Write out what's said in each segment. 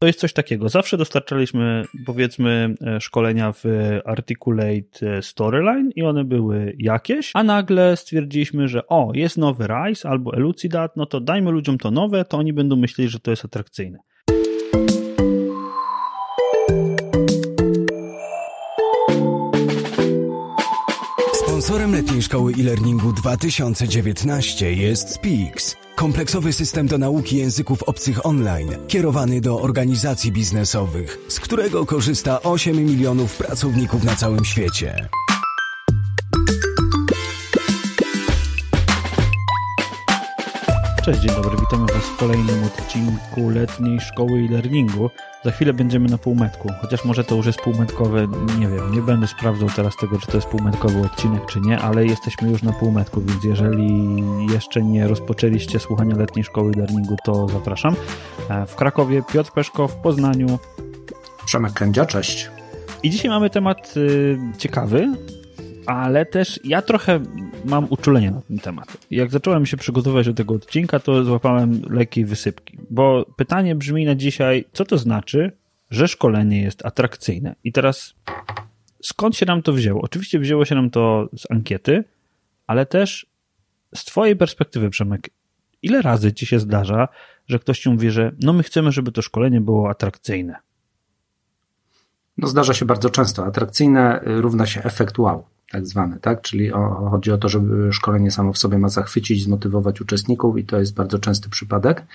To jest coś takiego. Zawsze dostarczaliśmy, powiedzmy, e, szkolenia w Articulate e, Storyline i one były jakieś, a nagle stwierdziliśmy, że o, jest nowy RISE albo Elucidat, no to dajmy ludziom to nowe, to oni będą myśleli, że to jest atrakcyjne. Sponsorem letniej szkoły e-learningu 2019 jest Speaks, kompleksowy system do nauki języków obcych online, kierowany do organizacji biznesowych, z którego korzysta 8 milionów pracowników na całym świecie. Cześć, dzień dobry, witamy Was w kolejnym odcinku letniej szkoły e-learningu. Za chwilę będziemy na półmetku, chociaż może to już jest półmetkowe, nie wiem, nie będę sprawdzał teraz tego, czy to jest półmetkowy odcinek, czy nie, ale jesteśmy już na półmetku, więc jeżeli jeszcze nie rozpoczęliście słuchania letniej szkoły e-learningu, to zapraszam. E, w Krakowie Piotr Peszko, w Poznaniu Przemek Kędzia, cześć. I dzisiaj mamy temat y, ciekawy, ale też ja trochę mam uczulenie na ten temat. Jak zacząłem się przygotowywać do tego odcinka, to złapałem lekkiej wysypki, bo pytanie brzmi na dzisiaj, co to znaczy, że szkolenie jest atrakcyjne? I teraz skąd się nam to wzięło? Oczywiście wzięło się nam to z ankiety, ale też z twojej perspektywy, Przemek, ile razy ci się zdarza, że ktoś ci mówi, że no my chcemy, żeby to szkolenie było atrakcyjne? No zdarza się bardzo często. Atrakcyjne równa się efekt wow tak zwane, tak? Czyli o, chodzi o to, żeby szkolenie samo w sobie ma zachwycić, zmotywować uczestników i to jest bardzo częsty przypadek.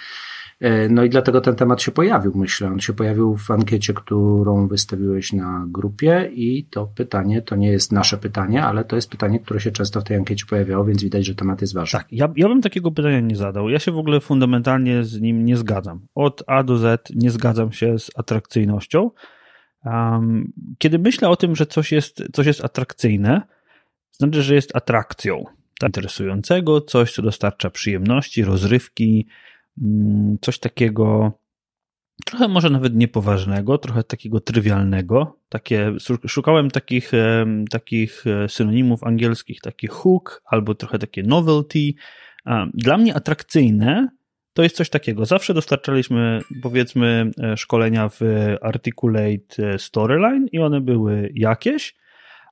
E, no i dlatego ten temat się pojawił, myślę. On się pojawił w ankiecie, którą wystawiłeś na grupie i to pytanie to nie jest nasze pytanie, ale to jest pytanie, które się często w tej ankiecie pojawiało, więc widać, że temat jest ważny. Tak, ja, ja bym takiego pytania nie zadał. Ja się w ogóle fundamentalnie z nim nie zgadzam. Od A do Z nie zgadzam się z atrakcyjnością. Um, kiedy myślę o tym, że coś jest, coś jest atrakcyjne, znaczy, że jest atrakcją tak, interesującego, coś, co dostarcza przyjemności, rozrywki, mm, coś takiego trochę może nawet niepoważnego, trochę takiego trywialnego. Takie, szukałem takich, takich e, synonimów angielskich, takie hook albo trochę takie novelty. Dla mnie atrakcyjne to jest coś takiego. Zawsze dostarczaliśmy, powiedzmy, e, szkolenia w Articulate e, Storyline i one były jakieś,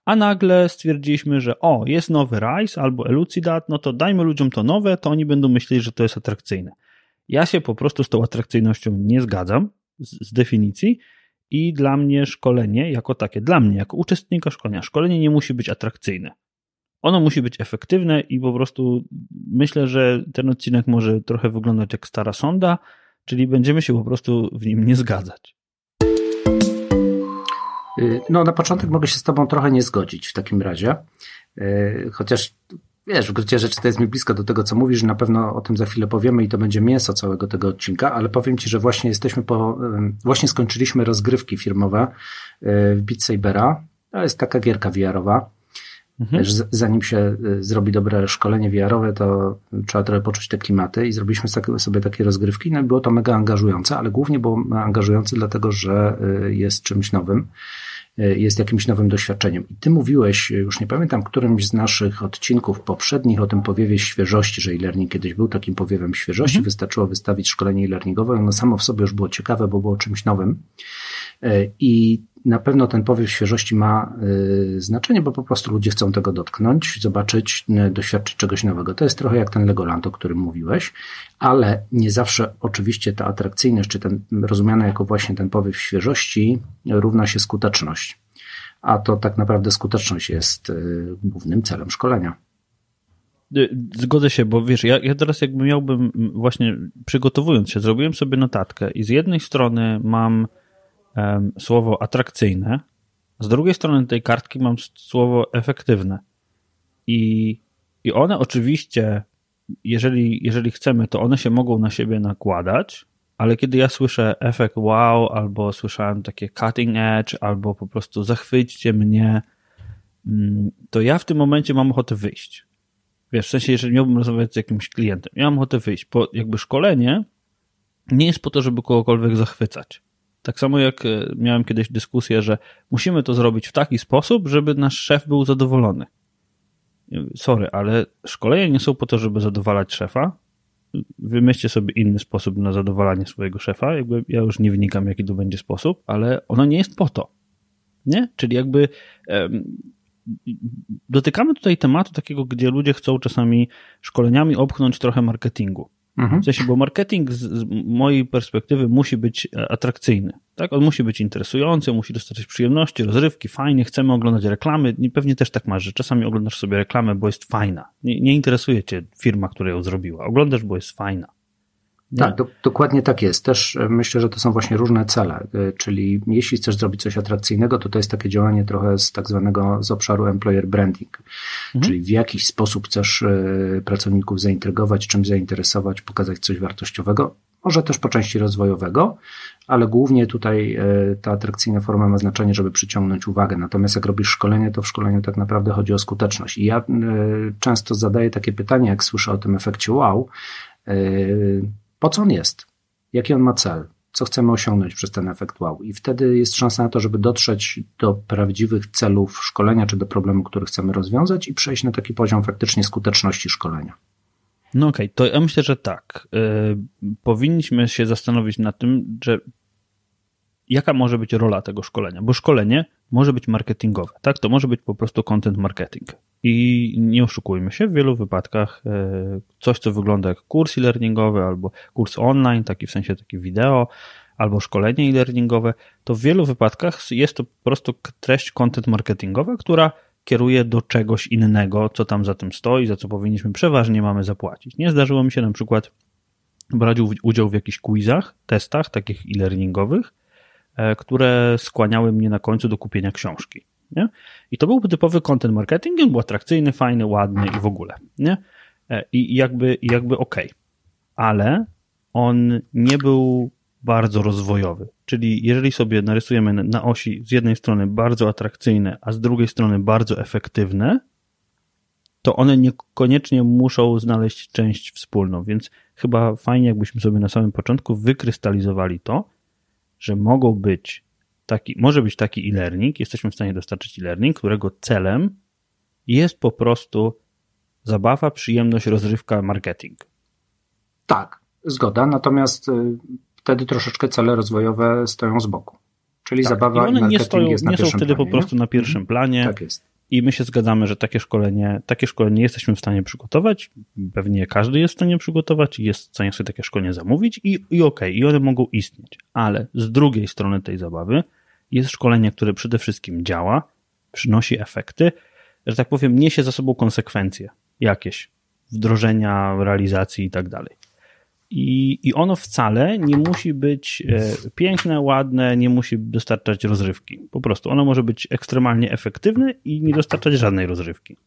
a nagle stwierdziliśmy, że o, jest nowy RISE albo Elucidat, no to dajmy ludziom to nowe, to oni będą myśleli, że to jest atrakcyjne. Ja się po prostu z tą atrakcyjnością nie zgadzam z, z definicji i dla mnie szkolenie jako takie, dla mnie jako uczestnika szkolenia, szkolenie nie musi być atrakcyjne. Ono musi być efektywne i po prostu myślę, że ten odcinek może trochę wyglądać jak stara sonda, czyli będziemy się po prostu w nim nie zgadzać. Y, no, na początek mogę się z Tobą trochę nie zgodzić w takim razie. Y, chociaż wiesz, w gruncie rzeczy to jest mi blisko do tego, co mówisz, na pewno o tym za chwilę powiemy i to będzie mięso całego tego odcinka, ale powiem Ci, że właśnie jesteśmy po, właśnie skończyliśmy rozgrywki firmowe y, w Beat Sabera. To jest taka gierka VR-owa Mhm. Zanim się y, zrobi dobre szkolenie VR-owe, to trzeba trochę poczuć te klimaty i zrobiliśmy sobie takie rozgrywki. No i było to mega angażujące, ale głównie było angażujące dlatego, że y, jest czymś nowym y, jest jakimś nowym doświadczeniem. I ty mówiłeś, już nie pamiętam, którymś z naszych odcinków poprzednich o tym powiewie świeżości, że e-learning kiedyś był takim powiewem świeżości, mhm. wystarczyło wystawić szkolenie e-learningowe, ono samo w sobie już było ciekawe, bo było czymś nowym. I na pewno ten powiew świeżości ma y, znaczenie, bo po prostu ludzie chcą tego dotknąć, zobaczyć, y, doświadczyć czegoś nowego. To jest trochę jak ten Legoland, o którym mówiłeś, ale nie zawsze oczywiście ta atrakcyjność, czy ten rozumiana jako właśnie ten powiew świeżości równa się skuteczność. A to tak naprawdę skuteczność jest y, głównym celem szkolenia. Zgodzę się, bo wiesz, ja, ja teraz jakby miałbym właśnie przygotowując się, zrobiłem sobie notatkę i z jednej strony mam słowo atrakcyjne, z drugiej strony tej kartki mam słowo efektywne. I, i one oczywiście, jeżeli, jeżeli chcemy, to one się mogą na siebie nakładać, ale kiedy ja słyszę efekt wow, albo słyszałem takie cutting edge, albo po prostu zachwyćcie mnie, mm, to ja w tym momencie mam ochotę wyjść. Wiesz, w sensie, jeżeli miałbym rozmawiać z jakimś klientem, ja mam ochotę wyjść, bo jakby szkolenie nie jest po to, żeby kogokolwiek zachwycać. Tak samo jak e, miałem kiedyś dyskusję, że musimy to zrobić w taki sposób, żeby nasz szef był zadowolony. Sorry, ale szkolenia nie są po to, żeby zadowalać szefa, wymyślcie sobie inny sposób na zadowalanie swojego szefa. Jakby ja już nie wnikam, jaki to będzie sposób, ale ono nie jest po to. Nie? Czyli jakby dotykamy tutaj tematu takiego, gdzie ludzie chcą czasami szkoleniami obchnąć trochę marketingu. Mhm. W sensie, bo marketing z, z, mojej perspektywy musi być e, atrakcyjny. Tak? On musi być interesujący, musi dostarczać przyjemności, rozrywki, fajnie, chcemy oglądać reklamy. Pewnie też tak masz, że czasami oglądasz sobie reklamę, bo jest fajna. Nie, nie interesuje cię firma, która ją zrobiła. Oglądasz, bo jest fajna. Tak, do, dokładnie tak jest. Też e, myślę, że to są właśnie różne cele. E, czyli jeśli chcesz zrobić coś atrakcyjnego, to to jest takie działanie trochę z tak zwanego z obszaru employer branding. Mhm. Czyli w jakiś sposób chcesz e, pracowników zaintrygować, czym zainteresować, pokazać coś wartościowego. Może też po części rozwojowego, ale głównie tutaj ta atrakcyjna forma ma znaczenie, żeby przyciągnąć uwagę. Natomiast jak robisz szkolenie, to w szkoleniu tak naprawdę chodzi o skuteczność. I ja często zadaję takie pytanie, jak słyszę o tym efekcie wow, po co on jest, jaki on ma cel, co chcemy osiągnąć przez ten efekt wow. I wtedy jest szansa na to, żeby dotrzeć do prawdziwych celów szkolenia czy do problemu, który chcemy rozwiązać i przejść na taki poziom faktycznie skuteczności szkolenia. No okej, okay, to ja myślę, że tak. Yy, powinniśmy się zastanowić nad tym, że jaka może być rola tego szkolenia, bo szkolenie może być marketingowe, tak? To może być po prostu content marketing. I nie oszukujmy się, w wielu wypadkach e, coś, co wygląda jak kurs e-learningowy albo kurs online, taki w sensie taki wideo, albo szkolenie e-learningowe, to w wielu wypadkach jest to po prostu treść content marketingowa, która kieruje do czegoś innego, co tam za tym stoi, za co powinniśmy przeważnie mamy zapłacić. Nie zdarzyło mi się na przykład brać udział w jakichś quizach, testach takich e-learningowych, e, które skłaniały mnie na końcu do kupienia książki. Nie? I to był typowy content marketing, on był atrakcyjny, fajny, ładny i w ogóle. Nie? E, I jakby, jakby okej. Okay. Ale on nie był bardzo rozwojowy. Czyli jeżeli sobie narysujemy na osi z jednej strony bardzo atrakcyjne, a z drugiej strony bardzo efektywne, to one niekoniecznie muszą znaleźć część wspólną, więc chyba fajnie, jakbyśmy sobie na samym początku wykrystalizowali to, że mogą być taki, może być taki e-learning, jesteśmy w stanie dostarczyć e-learning, którego celem jest po prostu zabawa, przyjemność, rozrywka, marketing. Tak, zgoda, natomiast y, wtedy troszeczkę cele rozwojowe stoją z boku. Czyli tak, zabawa i, one i marketing nie stoją, jest na nie są wtedy planie, po prostu nie? na pierwszym mhm. planie. Tak jest. I my się zgadzamy, że takie szkolenie, takie szkolenie jesteśmy w stanie przygotować. Pewnie każdy jest w stanie przygotować i jest w stanie sobie takie szkolenie zamówić i, i okej, okay, i one mogą istnieć. Ale z drugiej strony tej zabawy jest szkolenie, które przede wszystkim działa, przynosi efekty, że tak powiem, niesie za sobą konsekwencje jakieś wdrożenia, realizacji i tak dalej. I, I ono wcale nie musi być e, piękne, ładne, nie musi dostarczać rozrywki. Po prostu ono może być ekstremalnie efektywne i nie dostarczać żadnej rozrywki.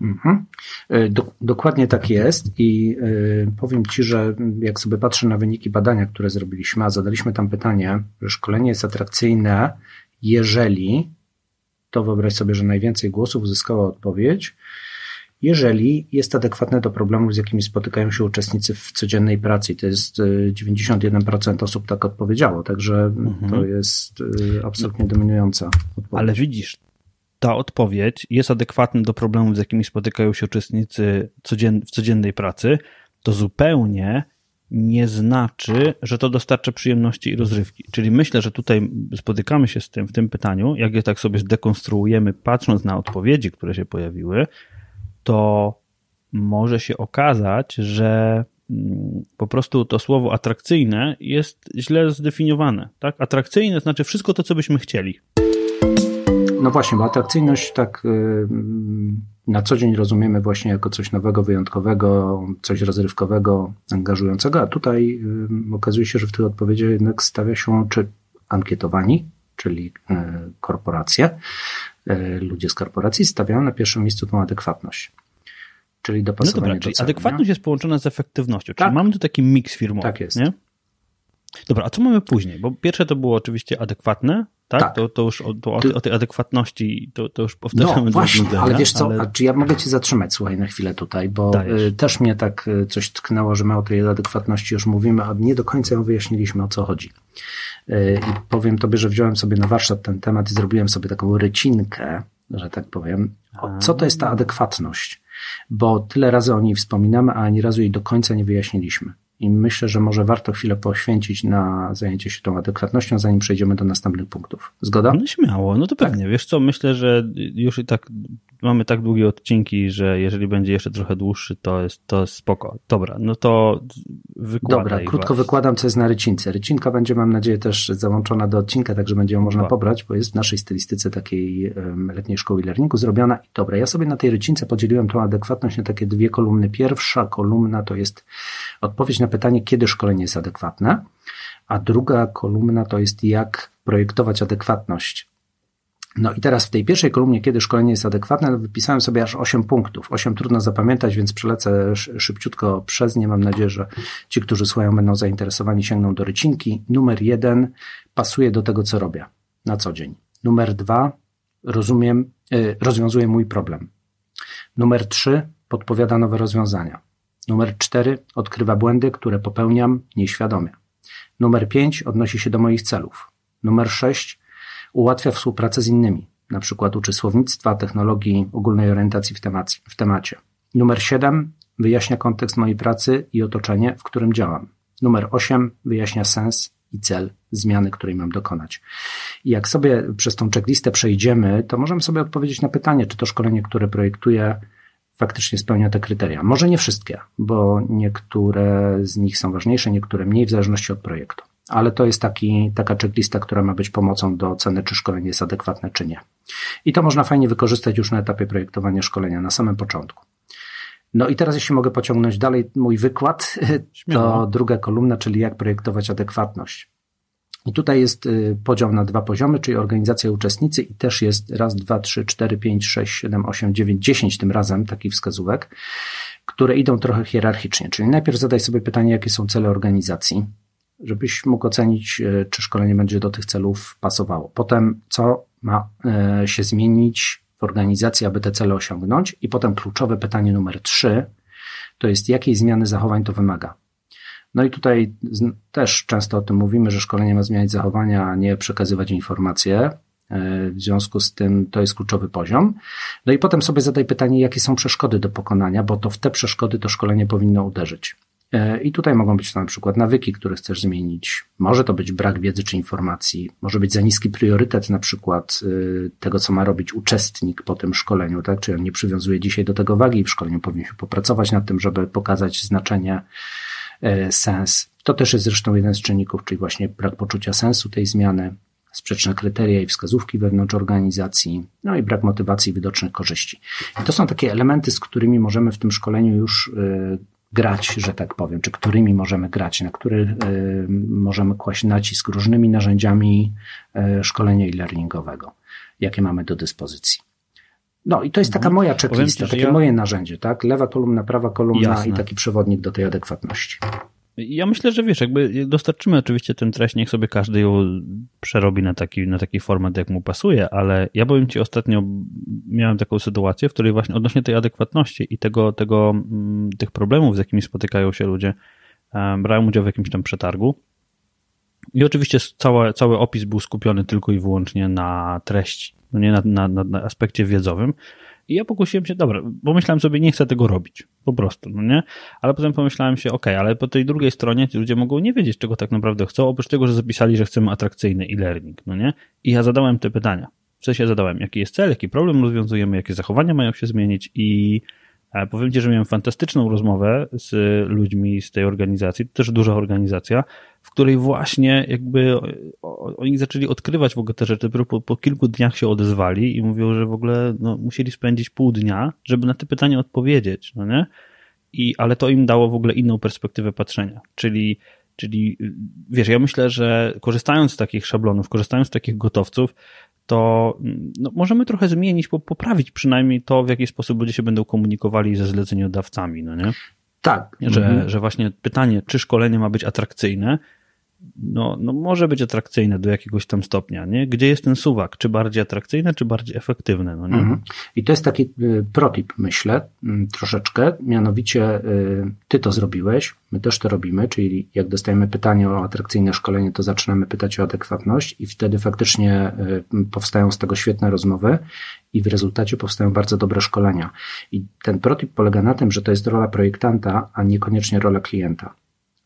Mhm. E, do, dokładnie tak jest i y, powiem Ci, że jak sobie patrzę na wyniki badania, które zrobiliśmy, a zadaliśmy tam pytanie, że szkolenie jest atrakcyjne, jeżeli, to wyobraź sobie, że najwięcej głosów uzyskała odpowiedź, jeżeli jest adekwatne do problemów, z jakimi spotykają się uczestnicy w codziennej pracy. To jest 91% osób tak odpowiedziało, także mhm. to jest absolutnie dominująca odpowiedź. Ale widzisz, ta odpowiedź jest adekwatna do problemów, z jakimi spotykają się uczestnicy w codziennej pracy, to zupełnie nie znaczy, że to dostarcza przyjemności i rozrywki. Czyli myślę, że tutaj spotykamy się z tym w tym pytaniu, jak je tak sobie zdekonstruujemy, patrząc na odpowiedzi, które się pojawiły, to może się okazać, że mm, po prostu to słowo atrakcyjne jest źle zdefiniowane. Tak? Atrakcyjne znaczy wszystko to, co byśmy chcieli. No właśnie, bo atrakcyjność tak y, na co dzień rozumiemy właśnie jako coś nowego, wyjątkowego, coś rozrywkowego, angażującego, a tutaj y, okazuje się, że w tych odpowiedziach jednak stawia się czy ankietowani, czyli y, korporacje, ludzie z korporacji stawiają na pierwszym miejscu tą adekwatność. Czyli dopasowanie no dobra, czyli celu, adekwatność nie? jest połączona z efektywnością, czyli tak. mamy tu taki miks firmowy. Tak jest. Nie? Dobra, a co mamy później? Bo pierwsze to było oczywiście adekwatne, tak? tak. To, to już o, to, o, tej adekwatności to, to już powtarzamy. No właśnie, ale wiesz co, ale... a czy ja mogę cię zatrzymać, słuchaj, na chwilę tutaj, bo Dajesz. Y, też mnie tak y, coś tknęło, że my o tej adekwatności już mówimy, a nie do końca ją wyjaśniliśmy, o co chodzi. Y, I powiem tobie, że wziąłem sobie na warsztat ten temat i zrobiłem sobie taką rycinkę, że tak powiem. Co to jest ta adekwatność? bo tyle razy o niej wspominamy, a ani razu jej do końca nie wyjaśniliśmy. I myślę, że może warto chwilę poświęcić na zajęcie się tą adekwatnością, zanim przejdziemy do następnych punktów. Zgoda? No śmiało, no to pewnie. Tak. Wiesz co, myślę, że już i tak mamy tak długie odcinki, że jeżeli będzie jeszcze trochę dłuższy, to jest, to jest spoko. Dobra, no to wykładaj. Dobra, krótko właśnie. wykładam, co jest na rycince. Rycinka będzie, mam nadzieję, też załączona do odcinka, także będzie ją można pobrać, bo jest w naszej stylistyce takiej um, letniej szkoły e-learningu zrobiona. I dobra, ja sobie na tej rycince podzieliłem tą adekwatność na takie dwie kolumny. Pierwsza kolumna to jest odpowiedź na pytanie, kiedy szkolenie jest adekwatne, a druga kolumna to jest jak projektować adekwatność no i teraz w tej pierwszej kolumnie, kiedy szkolenie jest adekwatne, wypisałem sobie aż 8 punktów. 8 trudno zapamiętać, więc przelecę szybciutko przez nie. Mam nadzieję, że ci, którzy słuchają, będą zainteresowani, sięgną do rycinki. Numer jeden pasuje do tego, co robię na co dzień. Numer dwa rozumiem, yy, rozwiązuje mój problem. Numer trzy podpowiada nowe rozwiązania. Numer cztery odkrywa błędy, które popełniam nieświadomie. Numer pięć odnosi się do moich celów. Numer sześć Ułatwia współpracę z innymi, na przykład uczy słownictwa, technologii, ogólnej orientacji w, temacie. w temacie. Numer 7 wyjaśnia kontekst mojej pracy i otoczenie, w którym działam. Numer 8 wyjaśnia sens i cel zmiany, której mam dokonać. I jak sobie przez tą checklistę przejdziemy, to możemy sobie odpowiedzieć na pytanie, czy to szkolenie, które projektuję, faktycznie spełnia te kryteria. Może nie wszystkie, bo niektóre z nich są ważniejsze, niektóre mniej, w zależności od projektu ale to jest taki, taka checklista, która ma być pomocą do oceny, czy szkolenie jest adekwatne, czy nie. I to można fajnie wykorzystać już na etapie projektowania szkolenia, na samym początku. No i teraz, jeśli mogę pociągnąć dalej mój wykład, Śmiało. to druga kolumna, czyli jak projektować adekwatność. I tutaj jest y, podział na dwa poziomy, czyli organizacja uczestnicy i też jest raz, dwa, trzy, cztery, pięć, sześć, siedem, osiem, dziewięć, dziesięć tym razem takich wskazówek, które idą trochę hierarchicznie. Czyli najpierw zadaj sobie pytanie, jakie są cele organizacji, żebyś mógł ocenić, e, czy szkolenie będzie do tych celów pasowało. Potem, co ma e, się zmienić w organizacji, aby te cele osiągnąć. I potem kluczowe pytanie numer trzy, to jest jakiej zmiany zachowań to wymaga. No i tutaj też często o tym mówimy, że szkolenie ma zmieniać zachowania, a nie przekazywać informacje. E, w związku z tym to jest kluczowy poziom. No i potem sobie zadaj pytanie, jakie są przeszkody do pokonania, bo to w te przeszkody to szkolenie powinno uderzyć. E, I tutaj mogą być to na przykład nawyki, które chcesz zmienić. Może to być brak wiedzy czy informacji, może być za niski priorytet na przykład e, tego, co ma robić uczestnik po tym szkoleniu, tak? Czy on nie przywiązuje dzisiaj do tego wagi w szkoleniu się popracować nad tym, żeby pokazać znaczenie, e, sens. To też jest zresztą jeden z czynników, czyli właśnie brak poczucia sensu tej zmiany, sprzeczne kryteria i wskazówki wewnątrz organizacji, no i brak motywacji i widocznych korzyści. I to są takie elementy, z którymi możemy w tym szkoleniu już grać, że tak powiem, czy którymi możemy grać, na który y, możemy kłaść nacisk różnymi narzędziami y, szkolenia e-learningowego, jakie mamy do dyspozycji. No i to jest taka mhm. moja checklista, takie ja... moje narzędzie, tak? Lewa kolumna, prawa kolumna Jasne. i taki przewodnik do tej adekwatności. Ja myślę, że wiesz, jakby dostarczymy oczywiście tę treść, niech sobie każdy ją przerobi na taki, na taki format, jak mu pasuje, ale ja powiem Ci ostatnio, miałem taką sytuację, w której właśnie odnośnie tej adekwatności i tego, tego, mm, tych problemów, z jakimi spotykają się ludzie, brałem udział w jakimś tam przetargu. I oczywiście cały, cały opis był skupiony tylko i wyłącznie na treści, no nie na, na, na aspekcie wiedzowym, i ja pokusiłem się, dobra, bo myślałem sobie, nie chcę tego robić. Po prostu, no nie? Ale potem pomyślałem się, ok, ale po tej drugiej stronie ci ludzie mogą nie wiedzieć, czego tak naprawdę chcą, oprócz tego, że zapisali, że chcemy atrakcyjny e-learning, no nie? I ja zadałem te pytania. W sensie zadałem, jaki jest cel, jaki problem rozwiązujemy, jakie zachowania mają się zmienić i Powiem Ci, że miałem fantastyczną rozmowę z ludźmi z tej organizacji, to też duża organizacja, w której właśnie jakby oni zaczęli odkrywać w ogóle te rzeczy, po, po kilku dniach się odezwali i mówią, że w ogóle no, musieli spędzić pół dnia, żeby na te pytania odpowiedzieć, no nie? I, ale to im dało w ogóle inną perspektywę patrzenia, czyli Czyli wiesz, ja myślę, że korzystając z takich szablonów, korzystając z takich gotowców, to no, możemy trochę zmienić, poprawić przynajmniej to, w jaki sposób ludzie się będą komunikowali ze zleceniodawcami, no nie? Tak. Że, mhm. że właśnie pytanie, czy szkolenie ma być atrakcyjne, no, no może być atrakcyjne do jakiegoś tam stopnia, nie? Gdzie jest ten suwak? Czy bardziej atrakcyjne, czy bardziej efektywne, no nie? Mhm. I to jest taki y, protip, myślę, mm, troszeczkę, mianowicie y, ty to zrobiłeś, my też to robimy, czyli jak dostajemy pytanie o atrakcyjne szkolenie, to zaczynamy pytać o adekwatność i wtedy faktycznie y, powstają z tego świetne rozmowy i w rezultacie powstają bardzo dobre szkolenia. I ten protip polega na tym, że to jest rola projektanta, a niekoniecznie rola klienta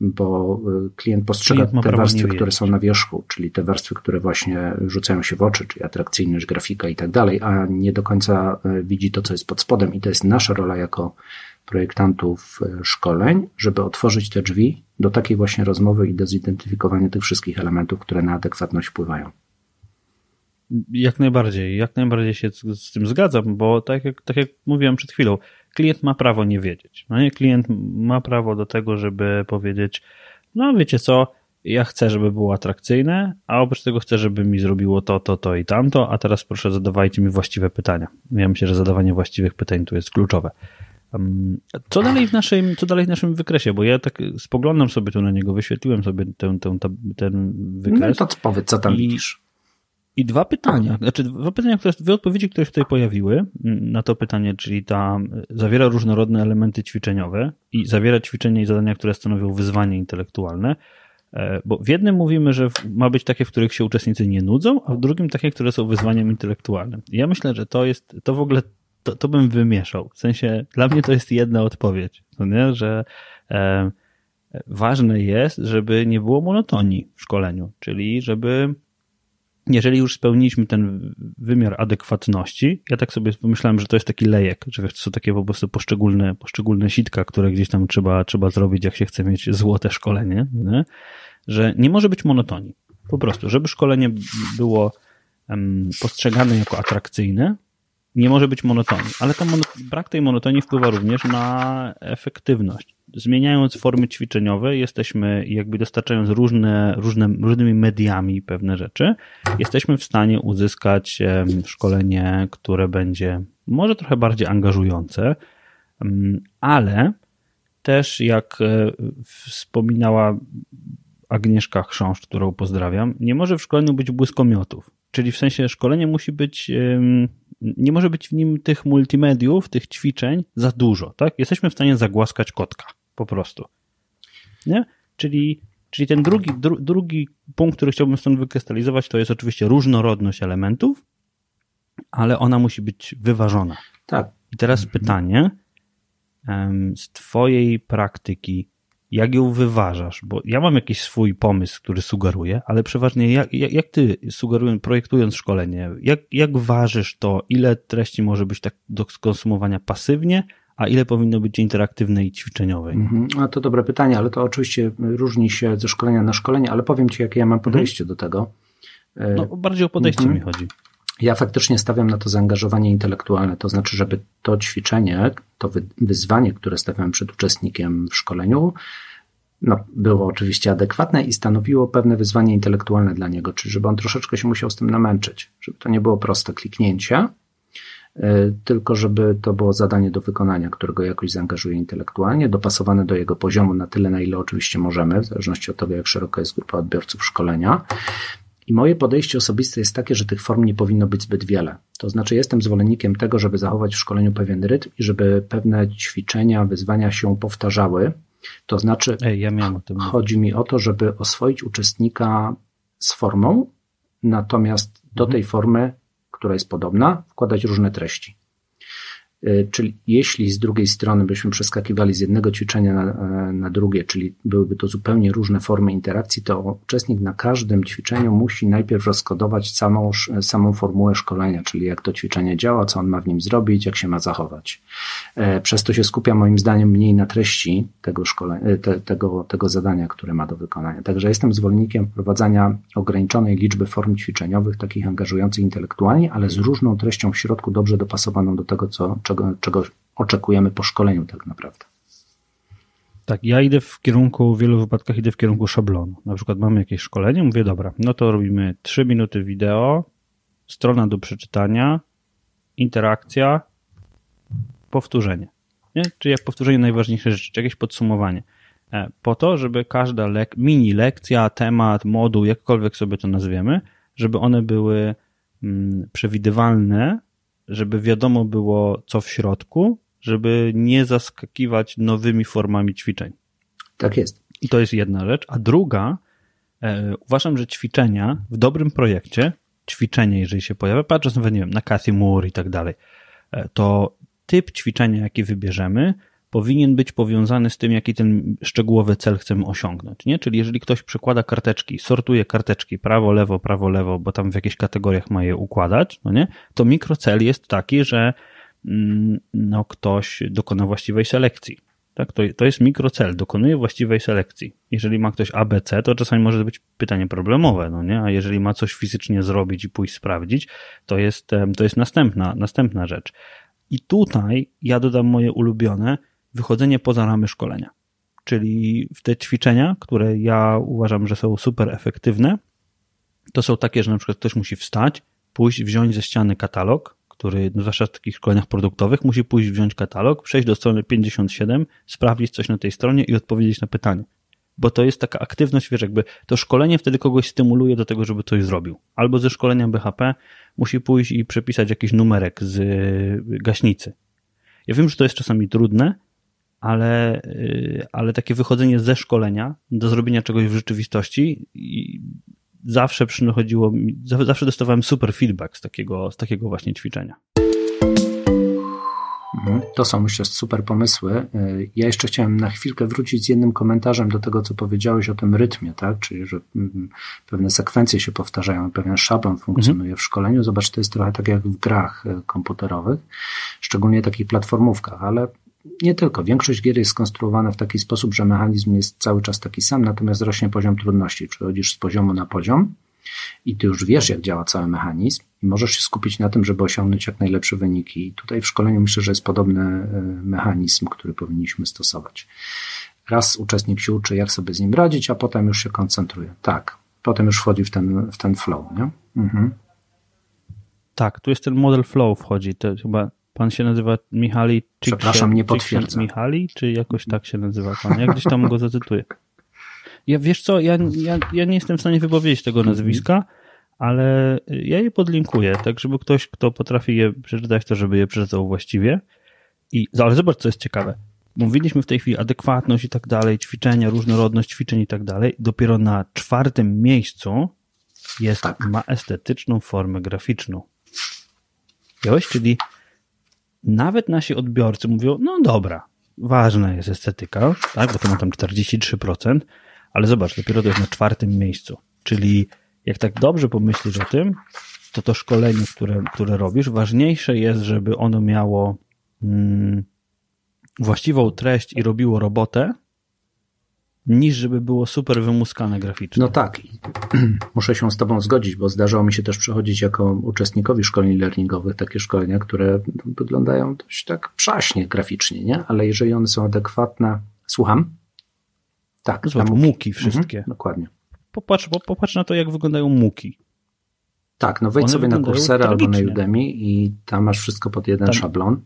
bo y, klient postrzega klient te warstwy, które są na wierzchu, czyli te warstwy, które właśnie rzucają się w oczy, czyli atrakcyjność, grafika i tak dalej, a nie do końca y, widzi to, co jest pod spodem i to jest nasza rola jako projektantów y, szkoleń, żeby otworzyć te drzwi do takiej właśnie rozmowy i do zidentyfikowania tych wszystkich elementów, które na adekwatność wpływają. Jak najbardziej, jak najbardziej się z, z tym zgadzam, bo tak jak, tak jak mówiłem przed chwilą, klient ma prawo nie wiedzieć. No nie, klient ma prawo do tego, żeby powiedzieć, no wiecie co, ja chcę, żeby było atrakcyjne, a oprócz tego chcę, żeby mi zrobiło to, to, to i tamto, a teraz proszę zadawajcie mi właściwe pytania. Ja myślę, że zadawanie właściwych pytań tu jest kluczowe. Co dalej w naszym, co dalej w naszym wykresie? Bo ja tak spoglądam sobie tu na niego, wyświetliłem sobie ten, ten, ten wykres. No to powiedz, co tam i, widzisz. I dwa pytania, znaczy dwa pytania, które, dwie odpowiedzi, które się tutaj pojawiły mm, na to pytanie, czyli ta zawiera różnorodne elementy ćwiczeniowe i zawiera ćwiczenia i zadania, które stanowią wyzwanie intelektualne, e, bo w jednym mówimy, że ma być takie, w których się uczestnicy nie nudzą, a w drugim takie, które są wyzwaniem intelektualnym. I ja myślę, że to jest, to w ogóle, to, to bym wymieszał. W sensie, dla mnie to jest jedna odpowiedź, no nie? że e, ważne jest, żeby nie było monotonii w szkoleniu, czyli żeby jeżeli już spełniliśmy ten wymiar adekwatności, ja tak sobie pomyślałem, że to jest taki lejek, że to są takie po prostu poszczególne, poszczególne sitka, które gdzieś tam trzeba, trzeba zrobić, jak się chce mieć złote szkolenie, nie? że nie może być monotonii. Po prostu, żeby szkolenie było postrzegane jako atrakcyjne, nie może być monotonii, ale ta brak tej monotonii wpływa również na efektywność. Zmieniając formy ćwiczeniowe, jesteśmy jakby dostarczając różne, różne, różnymi mediami pewne rzeczy, jesteśmy w stanie uzyskać szkolenie, które będzie może trochę bardziej angażujące, ale też jak e, wspominała Agnieszka Chrząszcz, którą pozdrawiam, nie może w szkoleniu być błyskomiotów. Czyli w sensie szkolenie musi być nie może być w nim tych multimediów, tych ćwiczeń za dużo, tak? Jesteśmy w stanie zagłaskać kotka, po prostu. Nie? Czyli, czyli ten drugi, dru, drugi punkt, który chciałbym stąd wykrystalizować, to jest oczywiście różnorodność elementów, ale ona musi być wyważona. Tak. I teraz pytanie z twojej praktyki, jak ją wyważasz? Bo ja mam jakiś swój pomysł, który sugeruję, ale przeważnie jak, jak, jak ty sugerując, projektując szkolenie, jak, jak ważysz to, ile treści może być tak do skonsumowania pasywnie, a ile powinno być interaktywnej i ćwiczeniowej? Mhm. A to dobre pytanie, ale to oczywiście różni się ze szkolenia na szkolenie, ale powiem Ci, jakie ja mam podejście mhm. do tego. No, bardziej o podejście mhm. mi chodzi. Ja faktycznie stawiam na to zaangażowanie intelektualne, to znaczy, żeby to ćwiczenie, to wyzwanie, które stawiam przed uczestnikiem w szkoleniu, no, było oczywiście adekwatne i stanowiło pewne wyzwanie intelektualne dla niego, czyli żeby on troszeczkę się musiał z tym namęczyć, żeby to nie było proste kliknięcie, e, tylko żeby to było zadanie do wykonania, którego jakoś zaangażuje intelektualnie, dopasowane do jego poziomu na tyle, na ile oczywiście możemy, w zależności od tego, jak szeroka jest grupa odbiorców szkolenia. I moje podejście osobiste jest takie, że tych form nie powinno być zbyt wiele. To znaczy, jestem zwolennikiem tego, żeby zachować w szkoleniu pewien rytm i żeby pewne ćwiczenia, wyzwania się powtarzały. To znaczy, Ej, ja chodzi mi o to, żeby oswoić uczestnika z formą, natomiast do tej formy, która jest podobna, wkładać różne treści. E, czyli jeśli z drugiej strony byśmy przeskakiwali z jednego ćwiczenia na, e, na, drugie, czyli byłyby to zupełnie różne formy interakcji, to uczestnik na każdym ćwiczeniu musi najpierw rozkodować samą, samą formułę szkolenia, czyli jak to ćwiczenie działa, co on ma w nim zrobić, jak się ma zachować. E, przez to się skupia moim zdaniem mniej na treści tego, szkolenia, te, tego, tego zadania, które ma do wykonania. Także jestem zwolennikiem wprowadzania ograniczonej liczby form ćwiczeniowych, takich angażujących intelektualnie, ale z różną treścią w środku, dobrze dopasowaną do tego, co, czego, czego oczekujemy po szkoleniu tak naprawdę. Tak, ja idę w kierunku, w wielu wypadkach idę w kierunku szablonu. Na przykład mamy jakieś szkolenie, mówię, dobra, no to robimy 3 minuty wideo, strona do przeczytania, interakcja, powtórzenie. Nie? Czyli jak powtórzenie najważniejsze rzeczy, jakieś podsumowanie. e, po to, żeby każda lek mini lekcja, temat, moduł, jakkolwiek sobie to nazwiemy, żeby one były mm, przewidywalne, żeby wiadomo było, co w środku, żeby nie zaskakiwać nowymi formami ćwiczeń. Tak jest. I to jest jedna rzecz. A druga, e, uważam, że ćwiczenia w dobrym projekcie, ćwiczenie, jeżeli się pojawia, patrząc nawet, nie wiem, na Cathy Moore i tak dalej, e, to typ ćwiczenia, jaki wybierzemy, powinien być powiązany z tym, jaki ten szczegółowy cel chcemy osiągnąć. Nie? Czyli jeżeli ktoś przykłada karteczki, sortuje karteczki prawo, lewo, prawo, lewo, bo tam w jakichś kategoriach ma je układać, no nie? to mikrocel jest taki, że mm, no, ktoś dokona właściwej selekcji. Tak? To, to jest mikrocel, dokonuje właściwej selekcji. Jeżeli ma ktoś ABC, to czasami może być pytanie problemowe, no nie? A jeżeli ma coś fizycznie zrobić i pójść sprawdzić, to jest, to jest następna, następna rzecz. I tutaj ja dodam moje ulubione, wychodzenie poza ramy szkolenia. Czyli w te ćwiczenia, które ja uważam, że są super efektywne, to są takie, że na przykład ktoś musi wstać, pójść, wziąć ze ściany katalog, który, no zwłaszcza w takich szkoleniach produktowych, musi pójść, wziąć katalog, przejść do strony 57, sprawdzić coś na tej stronie i odpowiedzieć na pytanie. Bo to jest taka aktywność, wiesz, jakby to szkolenie wtedy kogoś stymuluje do tego, żeby coś zrobił. Albo ze szkolenia BHP musi pójść i przepisać jakiś numerek z gaśnicy. Ja wiem, że to jest czasami trudne, ale, y, ale takie wychodzenie ze szkolenia do zrobienia czegoś w rzeczywistości zawsze przychodziło, zawsze dostawałem super feedback z takiego, z takiego właśnie ćwiczenia. Mhm. To są, myślę, super pomysły. Y, ja jeszcze chciałem na chwilkę wrócić z jednym komentarzem do tego, co powiedziałeś o tym rytmie, tak? Czyli, że mm, pewne sekwencje się powtarzają, pewien szablon funkcjonuje mhm. w szkoleniu. Zobacz, to jest trochę tak jak w grach y, komputerowych, szczególnie takich platformówkach, ale nie tylko. Większość gier jest skonstruowana w taki sposób, że mechanizm jest cały czas taki sam, natomiast rośnie poziom trudności. Przechodzisz z poziomu na poziom i ty już wiesz, jak działa cały mechanizm i możesz się skupić na tym, żeby osiągnąć jak najlepsze wyniki. I tutaj w szkoleniu myślę, że jest podobny e, mechanizm, który powinniśmy stosować. Raz uczestnik się uczy, jak sobie z nim radzić, a potem już się koncentruje. Tak, potem już wchodzi w ten, w ten flow, nie? Mhm. Tak, tu jest ten model flow wchodzi, to chyba Pan się nazywa Michali Przepraszam, nie potwierdzam. Michali, czy jakoś tak się nazywa pan? Ja gdzieś tam go zacytuję. Ja wiesz co, ja, ja, ja nie jestem w stanie wypowiedzieć tego mhm. nazwiska, ale ja je podlinkuję, tak żeby ktoś, kto potrafi je przeczytać, to żeby je przeczytał właściwie. I, ale zobacz, co jest ciekawe. Mówiliśmy w tej chwili adekwatność i tak dalej, ćwiczenia, różnorodność ćwiczeń i tak dalej. Dopiero na czwartym miejscu jest, tak. ma estetyczną formę graficzną. Wiesz, czyli nawet nasi odbiorcy mówią, no dobra, ważna jest estetyka, tak, bo to ma tam 43%, ale zobacz, dopiero to jest na czwartym miejscu. Czyli jak tak dobrze pomyślisz o tym, to to szkolenie, które, które robisz, ważniejsze jest, żeby ono miało mm, właściwą treść i robiło robotę, niż żeby było super wymuskane graficznie. No tak, muszę się z Tobą zgodzić, bo zdarzało mi się też przechodzić jako uczestnikowi szkoleń learningowych takie szkolenia, które wyglądają dość tak przaśnie graficznie, nie? Ale jeżeli one są adekwatne, słucham? Tak, Zobacz, muki. muki wszystkie. Mhm, dokładnie. Popatrz, popatrz na to, jak wyglądają muki. Tak, no wejdź One sobie na Coursera albo na Udemy i tam masz wszystko pod jeden tam. szablon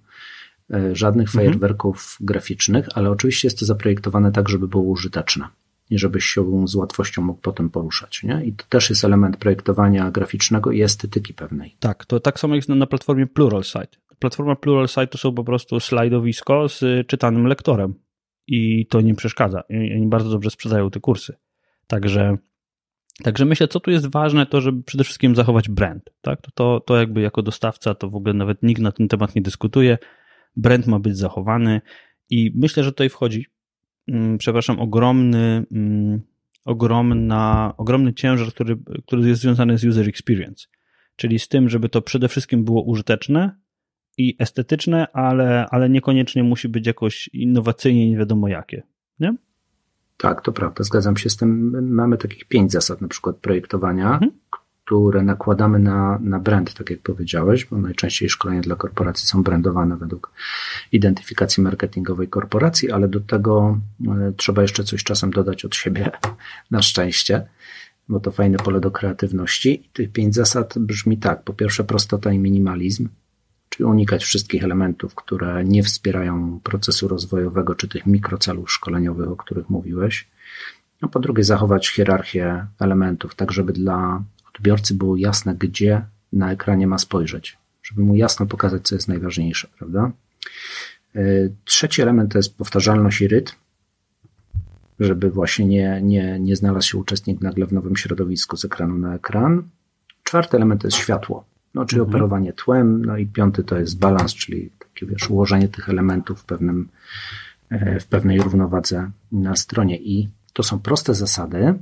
E, żadnych mhm. fajerwerków graficznych, ale oczywiście jest to zaprojektowane tak, żeby było użyteczne i żebyś się z łatwością mógł potem poruszać. Nie? I to też jest element projektowania graficznego i estetyki pewnej. Tak, to tak samo jest na, na platformie Pluralsight. Platforma Pluralsight to są po prostu slajdowisko z czytanym lektorem i to nie przeszkadza. I oni bardzo dobrze sprzedają te kursy. Także Także myślę, co tu jest ważne, to żeby przede wszystkim zachować brand. Tak? To, to, to jakby jako dostawca, to w ogóle nawet nikt na ten temat nie dyskutuje brand ma być zachowany i myślę, że tutaj wchodzi, mm, przepraszam, ogromny, mm, ogromna, ogromny ciężar, który, który jest związany z user experience, czyli z tym, żeby to przede wszystkim było użyteczne i estetyczne, ale, ale niekoniecznie musi być jakoś innowacyjnie, nie wiadomo jakie. Nie? Tak, to prawda, zgadzam się z tym. Mamy takich pięć zasad na przykład projektowania, mhm które nakładamy na, na brand, tak jak powiedziałeś, bo najczęściej szkolenia dla korporacji są brandowane według identyfikacji marketingowej korporacji, ale do tego e, trzeba jeszcze coś czasem dodać od siebie, na szczęście, bo to fajne pole do kreatywności. I tych pięć zasad brzmi tak. Po pierwsze, prostota i minimalizm, czyli unikać wszystkich elementów, które nie wspierają procesu rozwojowego czy tych mikrocelów szkoleniowych, o których mówiłeś. A po drugie, zachować hierarchię elementów, tak żeby dla odbiorcy było jasne, gdzie na ekranie ma spojrzeć, żeby mu jasno pokazać, co jest najważniejsze, prawda? E, trzeci element to jest powtarzalność i rytm, żeby właśnie nie, nie, nie znalazł się uczestnik nagle w nowym środowisku z ekranu na ekran. Czwarty element to jest światło, no, czyli mhm. operowanie tłem, no i piąty to jest balans, czyli takie wiesz, ułożenie tych elementów w pewnym, e, w pewnej równowadze na stronie i to są proste zasady,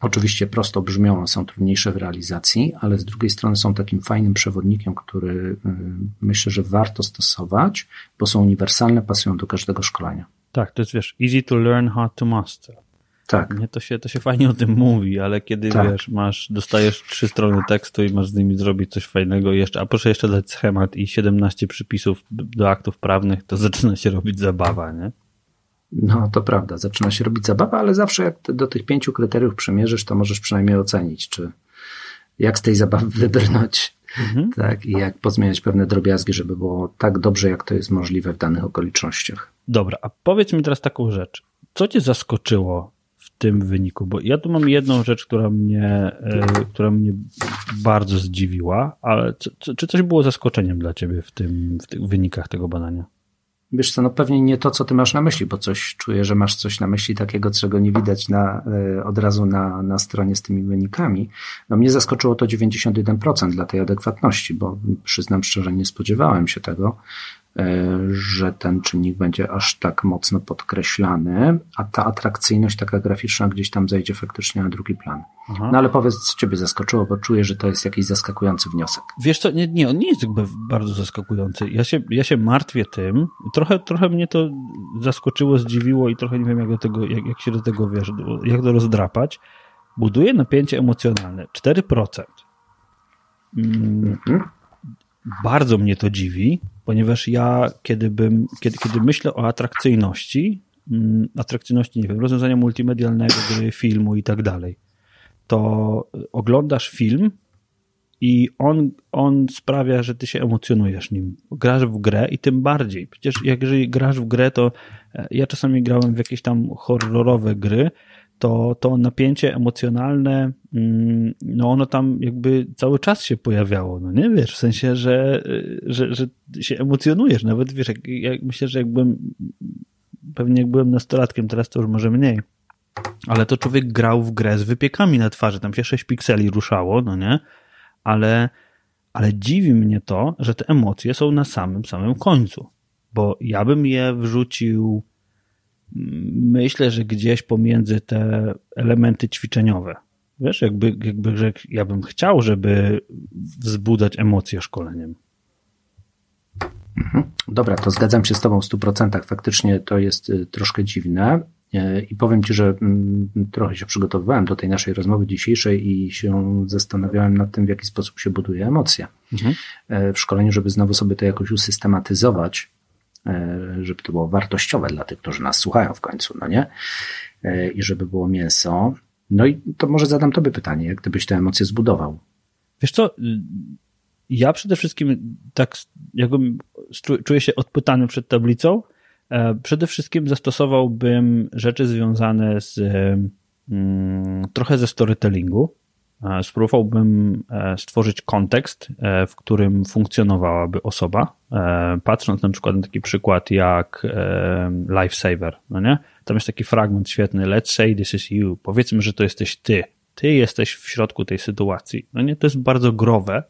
Oczywiście prosto brzmią, są trudniejsze w realizacji, ale z drugiej strony są takim fajnym przewodnikiem, który y, myślę, że warto stosować, bo są uniwersalne, pasują do każdego szkolenia. Tak, to jest wiesz, easy to learn, hard to master. Tak. Nie, to, się, to się fajnie o tym mówi, ale kiedy tak. wiesz, masz, dostajesz trzy strony tekstu i masz z nimi zrobić coś fajnego jeszcze, a proszę jeszcze dać schemat i 17 przypisów do aktów prawnych, to zaczyna się robić zabawa, nie? No, to prawda, zaczyna się robić zabawa, ale zawsze jak do tych pięciu kryteriów przemierzysz, to możesz przynajmniej ocenić, czy jak z tej zabawy wybrnąć, mhm. tak, i jak pozmieniać pewne drobiazgi, żeby było tak dobrze, jak to jest możliwe w danych okolicznościach. Dobra, a powiedz mi teraz taką rzecz. Co cię zaskoczyło w tym wyniku? Bo ja tu mam jedną rzecz, która mnie, e, która mnie bardzo zdziwiła, ale co, czy coś było zaskoczeniem dla ciebie w, tym, w tych wynikach tego badania? Wiesz co, no pewnie nie to, co ty masz na myśli, bo coś czuję, że masz coś na myśli takiego, czego nie widać na, e, od razu na, na stronie z tymi wynikami. No mnie zaskoczyło to 91% dla tej adekwatności, bo przyznam szczerze, nie spodziewałem się tego. E, że ten czynnik będzie aż tak mocno podkreślany, a ta atrakcyjność taka graficzna gdzieś tam zejdzie faktycznie na drugi plan. Aha. No ale powiedz, co ciebie zaskoczyło, bo czuję, że to jest jakiś zaskakujący wniosek. Wiesz co, nie, nie on nie jest jakby bardzo zaskakujący. Ja się, ja się martwię tym. Trochę, trochę mnie to zaskoczyło, zdziwiło i trochę nie wiem, jak, do tego, jak, jak się do tego, wiesz, jak to rozdrapać. Buduje napięcie emocjonalne. 4%. Mm. Mhm. Bardzo mnie to dziwi, ponieważ ja, kiedy, bym, kiedy, kiedy myślę o atrakcyjności, mm, atrakcyjności, nie wiem, rozwiązania multimedialnego, gry, filmu i tak dalej, to oglądasz film i on, on sprawia, że ty się emocjonujesz nim. Grasz w grę i tym bardziej. Przecież jak jeżeli grasz w grę, to e, ja czasami grałem w jakieś tam horrorowe gry, to, to napięcie emocjonalne, mm, no ono tam jakby cały czas się pojawiało, no nie wiesz, w sensie, że, że, że się emocjonujesz, nawet wiesz, jak, jak myślę, że jak byłem, pewnie jak byłem nastolatkiem, teraz to już może mniej, ale to człowiek grał w grę z wypiekami na twarzy, tam się 6 pikseli ruszało, no nie, ale, ale dziwi mnie to, że te emocje są na samym, samym końcu, bo ja bym je wrzucił myślę, że gdzieś pomiędzy te elementy ćwiczeniowe. Wiesz, jakby, jakby że ja bym chciał, żeby wzbudzać emocje szkoleniem. Mhm. Dobra, to zgadzam się z Tobą w 100%. Faktycznie to jest y, troszkę dziwne. Y, I powiem Ci, że mm, trochę się przygotowywałem do tej naszej rozmowy dzisiejszej i się zastanawiałem nad tym, w jaki sposób się buduje emocje mhm. Y, w szkoleniu, żeby znowu sobie to jakoś usystematyzować żeby to było wartościowe dla tych, którzy nas słuchają w końcu, no nie? E, I żeby było mięso. No i to może zadam tobie pytanie, jak gdybyś te emocje zbudował? Wiesz co, ja przede wszystkim tak jakbym czuję się odpytany przed tablicą, e, przede wszystkim zastosowałbym rzeczy związane z mm, trochę ze storytellingu, E, spróbowałbym e, stworzyć kontekst, e, w którym funkcjonowałaby osoba, patrząc na przykład na taki przykład jak Lifesaver, no nie? Tam jest taki fragment świetny, let's say this is you, powiedzmy, że to jesteś ty, ty jesteś w środku tej sytuacji, no nie? To jest bardzo growe,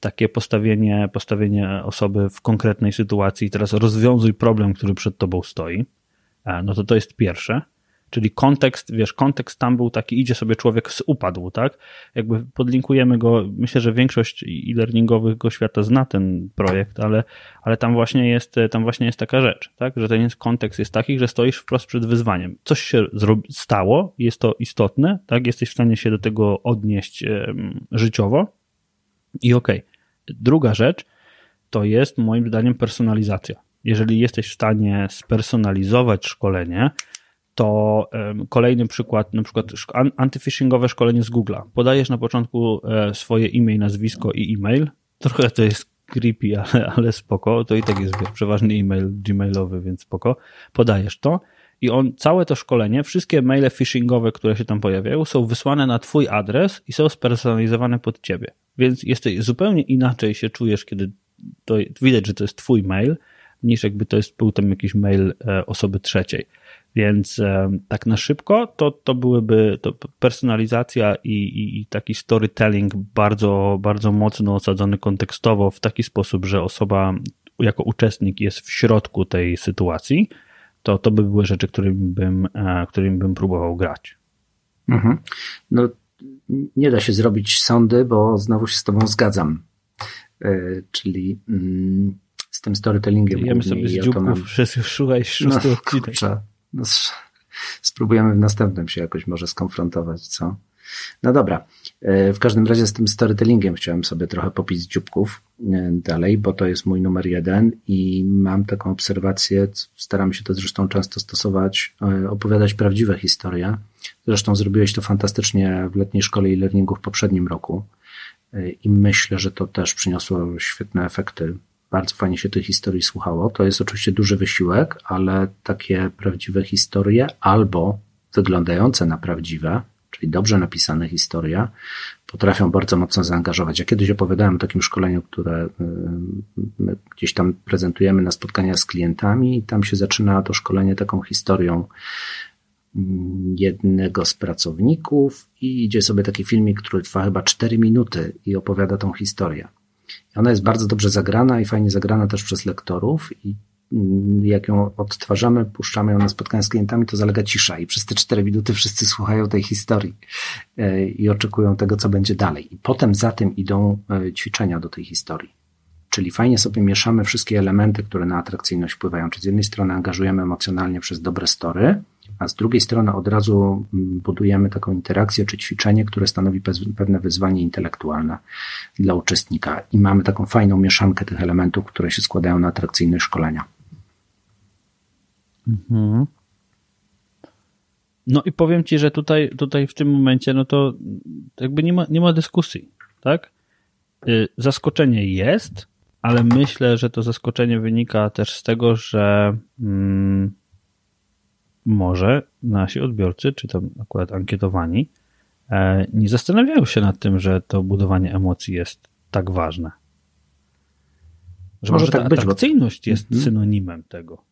takie postawienie, postawienie osoby w konkretnej sytuacji teraz rozwiązuj problem, który przed tobą stoi, no to to jest pierwsze. Czyli kontekst, wiesz, kontekst tam był taki, idzie sobie człowiek upadł, tak? Jakby podlinkujemy go, myślę, że większość e-learningowego świata zna ten projekt, ale, ale tam właśnie jest, tam właśnie jest taka rzecz, tak? Że ten kontekst jest taki, że stoisz wprost przed wyzwaniem. Coś się stało, jest to istotne, tak? Jesteś w stanie się do tego odnieść życiowo i okej. Okay. Druga rzecz to jest moim zdaniem personalizacja. Jeżeli jesteś w stanie spersonalizować szkolenie, to kolejny przykład, na przykład antyphishingowe szkolenie z Google'a. Podajesz na początku e, swoje imię, nazwisko i e-mail. Trochę to jest creepy, ale, ale spoko, to i tak jest wiesz, przeważnie e-mail gmailowy, więc spoko. Podajesz to i on, całe to szkolenie, wszystkie maile phishingowe, które się tam pojawiają, są wysłane na twój adres i są spersonalizowane pod ciebie. Więc jesteś zupełnie inaczej się czujesz, kiedy to widać, że to jest twój mail, niż jakby to jest, był tam jakiś mail e, osoby trzeciej. Więc e, tak na szybko to, to byłyby to personalizacja i, i, i, taki storytelling bardzo, bardzo mocno osadzony kontekstowo w taki sposób, że osoba jako uczestnik jest w środku tej sytuacji, to, to by były rzeczy, którymi bym, e, którymi bym próbował grać. Mhm. No, nie da się zrobić sądy, bo znowu się z Tobą zgadzam. Czyli. Mm, z tym storytellingiem. Jemy sobie z dzióbków przez słuchaj szósty no, odcinek. Kurczę, no, spróbujemy w następnym się jakoś może skonfrontować, co? No dobra. E, w każdym razie z tym storytellingiem chciałem sobie trochę popić dzióbków e, dalej, bo to jest mój numer jeden i mam taką obserwację, staram się to zresztą często stosować, e, opowiadać prawdziwe historie. Zresztą zrobiłeś to fantastycznie w letniej szkole e-learningu w poprzednim roku i myślę, że to też przyniosło świetne efekty bardzo fajnie się tych historii słuchało. To jest oczywiście duży wysiłek, ale takie prawdziwe historie albo wyglądające na prawdziwe, czyli dobrze napisane historie, potrafią bardzo mocno zaangażować. Ja kiedyś opowiadałem o takim szkoleniu, które y, gdzieś tam prezentujemy na spotkaniach z klientami i tam się zaczyna to szkolenie taką historią mm, jednego z pracowników i idzie sobie taki filmik, który trwa chyba 4 minuty i opowiada tą historię. Ona jest bardzo dobrze zagrana i fajnie zagrana też przez lektorów i mm, jak ją odtwarzamy, puszczamy ją na spotkania z klientami, to zalega cisza i przez te cztery minuty wszyscy słuchają tej historii e, i oczekują tego, co będzie dalej. I potem za tym idą e, ćwiczenia do tej historii. Czyli fajnie sobie mieszamy wszystkie elementy, które na atrakcyjność wpływają. Czyli z jednej strony angażujemy emocjonalnie przez dobre story, a z drugiej strony od razu mm, budujemy taką interakcję czy ćwiczenie, które stanowi pewne wyzwanie intelektualne dla uczestnika i mamy taką fajną mieszankę tych elementów, które się składają na atrakcyjność szkolenia. Mhm. No i powiem Ci, że tutaj, tutaj w tym momencie, no to jakby nie ma, nie ma dyskusji, tak? Y, zaskoczenie jest, ale myślę, że to zaskoczenie wynika też z tego, że mm, może nasi odbiorcy, czy tam akurat ankietowani, e, nie zastanawiają się nad tym, że to budowanie emocji jest tak ważne. Że może, może tak ta być, atrakcyjność bo... jest mhm. synonimem tego.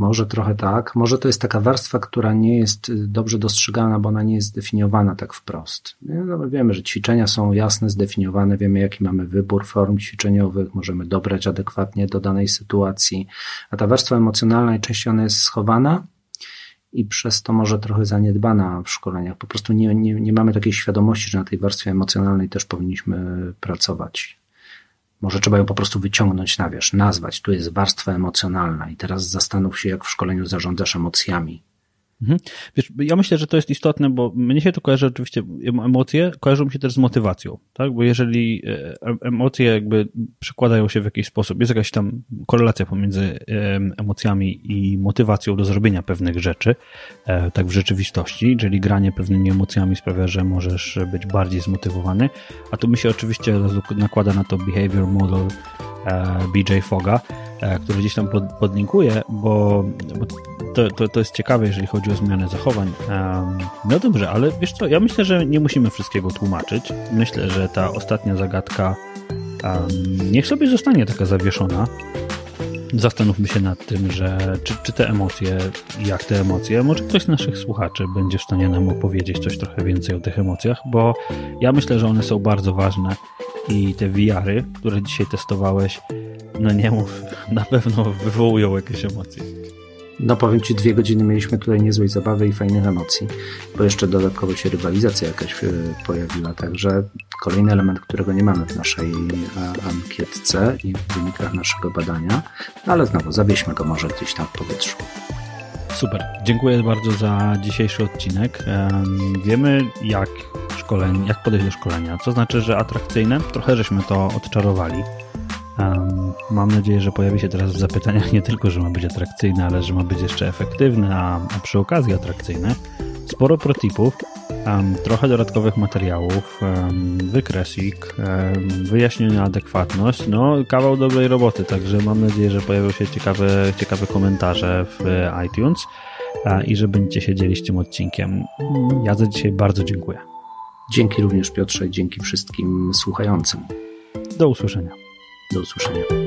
Może trochę tak. Może to jest taka warstwa, która nie jest y, dobrze dostrzegana, bo ona nie jest zdefiniowana tak wprost. No, wiemy, że ćwiczenia są jasne, zdefiniowane, wiemy, jaki mamy wybór form ćwiczeniowych, możemy dobrać adekwatnie do danej sytuacji, a ta warstwa emocjonalna najczęściej ona jest schowana i przez to może trochę zaniedbana w szkoleniach. Po prostu nie, nie, nie mamy takiej świadomości, że na tej warstwie emocjonalnej też powinniśmy pracować. Może trzeba ją po prostu wyciągnąć na wierzch, nazwać. Tu jest warstwa emocjonalna i teraz zastanów się, jak w szkoleniu zarządzasz emocjami. Mhm. Wiesz, ja myślę, że to jest istotne, bo mnie się to kojarzy oczywiście, emocje kojarzą mi się też z motywacją, tak? Bo jeżeli e, emocje jakby przekładają się w jakiś sposób, jest jakaś tam korelacja pomiędzy emocjami i motywacją do zrobienia pewnych rzeczy, e, tak w rzeczywistości, czyli granie pewnymi emocjami sprawia, że możesz być bardziej zmotywowany, a tu mi się oczywiście nakłada na to behavior model e, BJ Foga, który gdzieś tam podlinkuję, bo, bo to, to, to jest ciekawe, jeżeli chodzi o zmianę zachowań. No dobrze, ale wiesz co, ja myślę, że nie musimy wszystkiego tłumaczyć. Myślę, że ta ostatnia zagadka niech sobie zostanie taka zawieszona. Zastanówmy się nad tym, że czy, czy te emocje, jak te emocje, może ktoś z naszych słuchaczy będzie w stanie nam opowiedzieć coś trochę więcej o tych emocjach, bo ja myślę, że one są bardzo ważne i te wiary, które dzisiaj testowałeś, no nie na pewno wywołują jakieś emocje. No powiem Ci, dwie godziny mieliśmy tutaj niezłej zabawy i fajnych emocji, bo jeszcze dodatkowo się rywalizacja jakaś e, pojawiła, także kolejny element, którego nie mamy w naszej e, ankietce i w wynikach naszego badania, ale znowu zawieźmy go może gdzieś tam w powietrzu. Super, dziękuję bardzo za dzisiejszy odcinek. Wiemy jak szkoleń, jak podejść do szkolenia, co znaczy, że atrakcyjne. Trochę żeśmy to odczarowali. Mam nadzieję, że pojawi się teraz w zapytaniach nie tylko, że ma być atrakcyjne, ale że ma być jeszcze efektywne, a, a przy okazji atrakcyjne. Sporo protipów. trochę dodatkowych materiałów, wykresik, wyjaśniona adekwatność, no kawał dobrej roboty, także mam nadzieję, że pojawią się ciekawe, ciekawe komentarze w iTunes i że będziecie się dzielić tym odcinkiem. Ja za dzisiaj bardzo dziękuję. Dzięki również Piotrze, dzięki wszystkim słuchającym. Do usłyszenia. Do usłyszenia.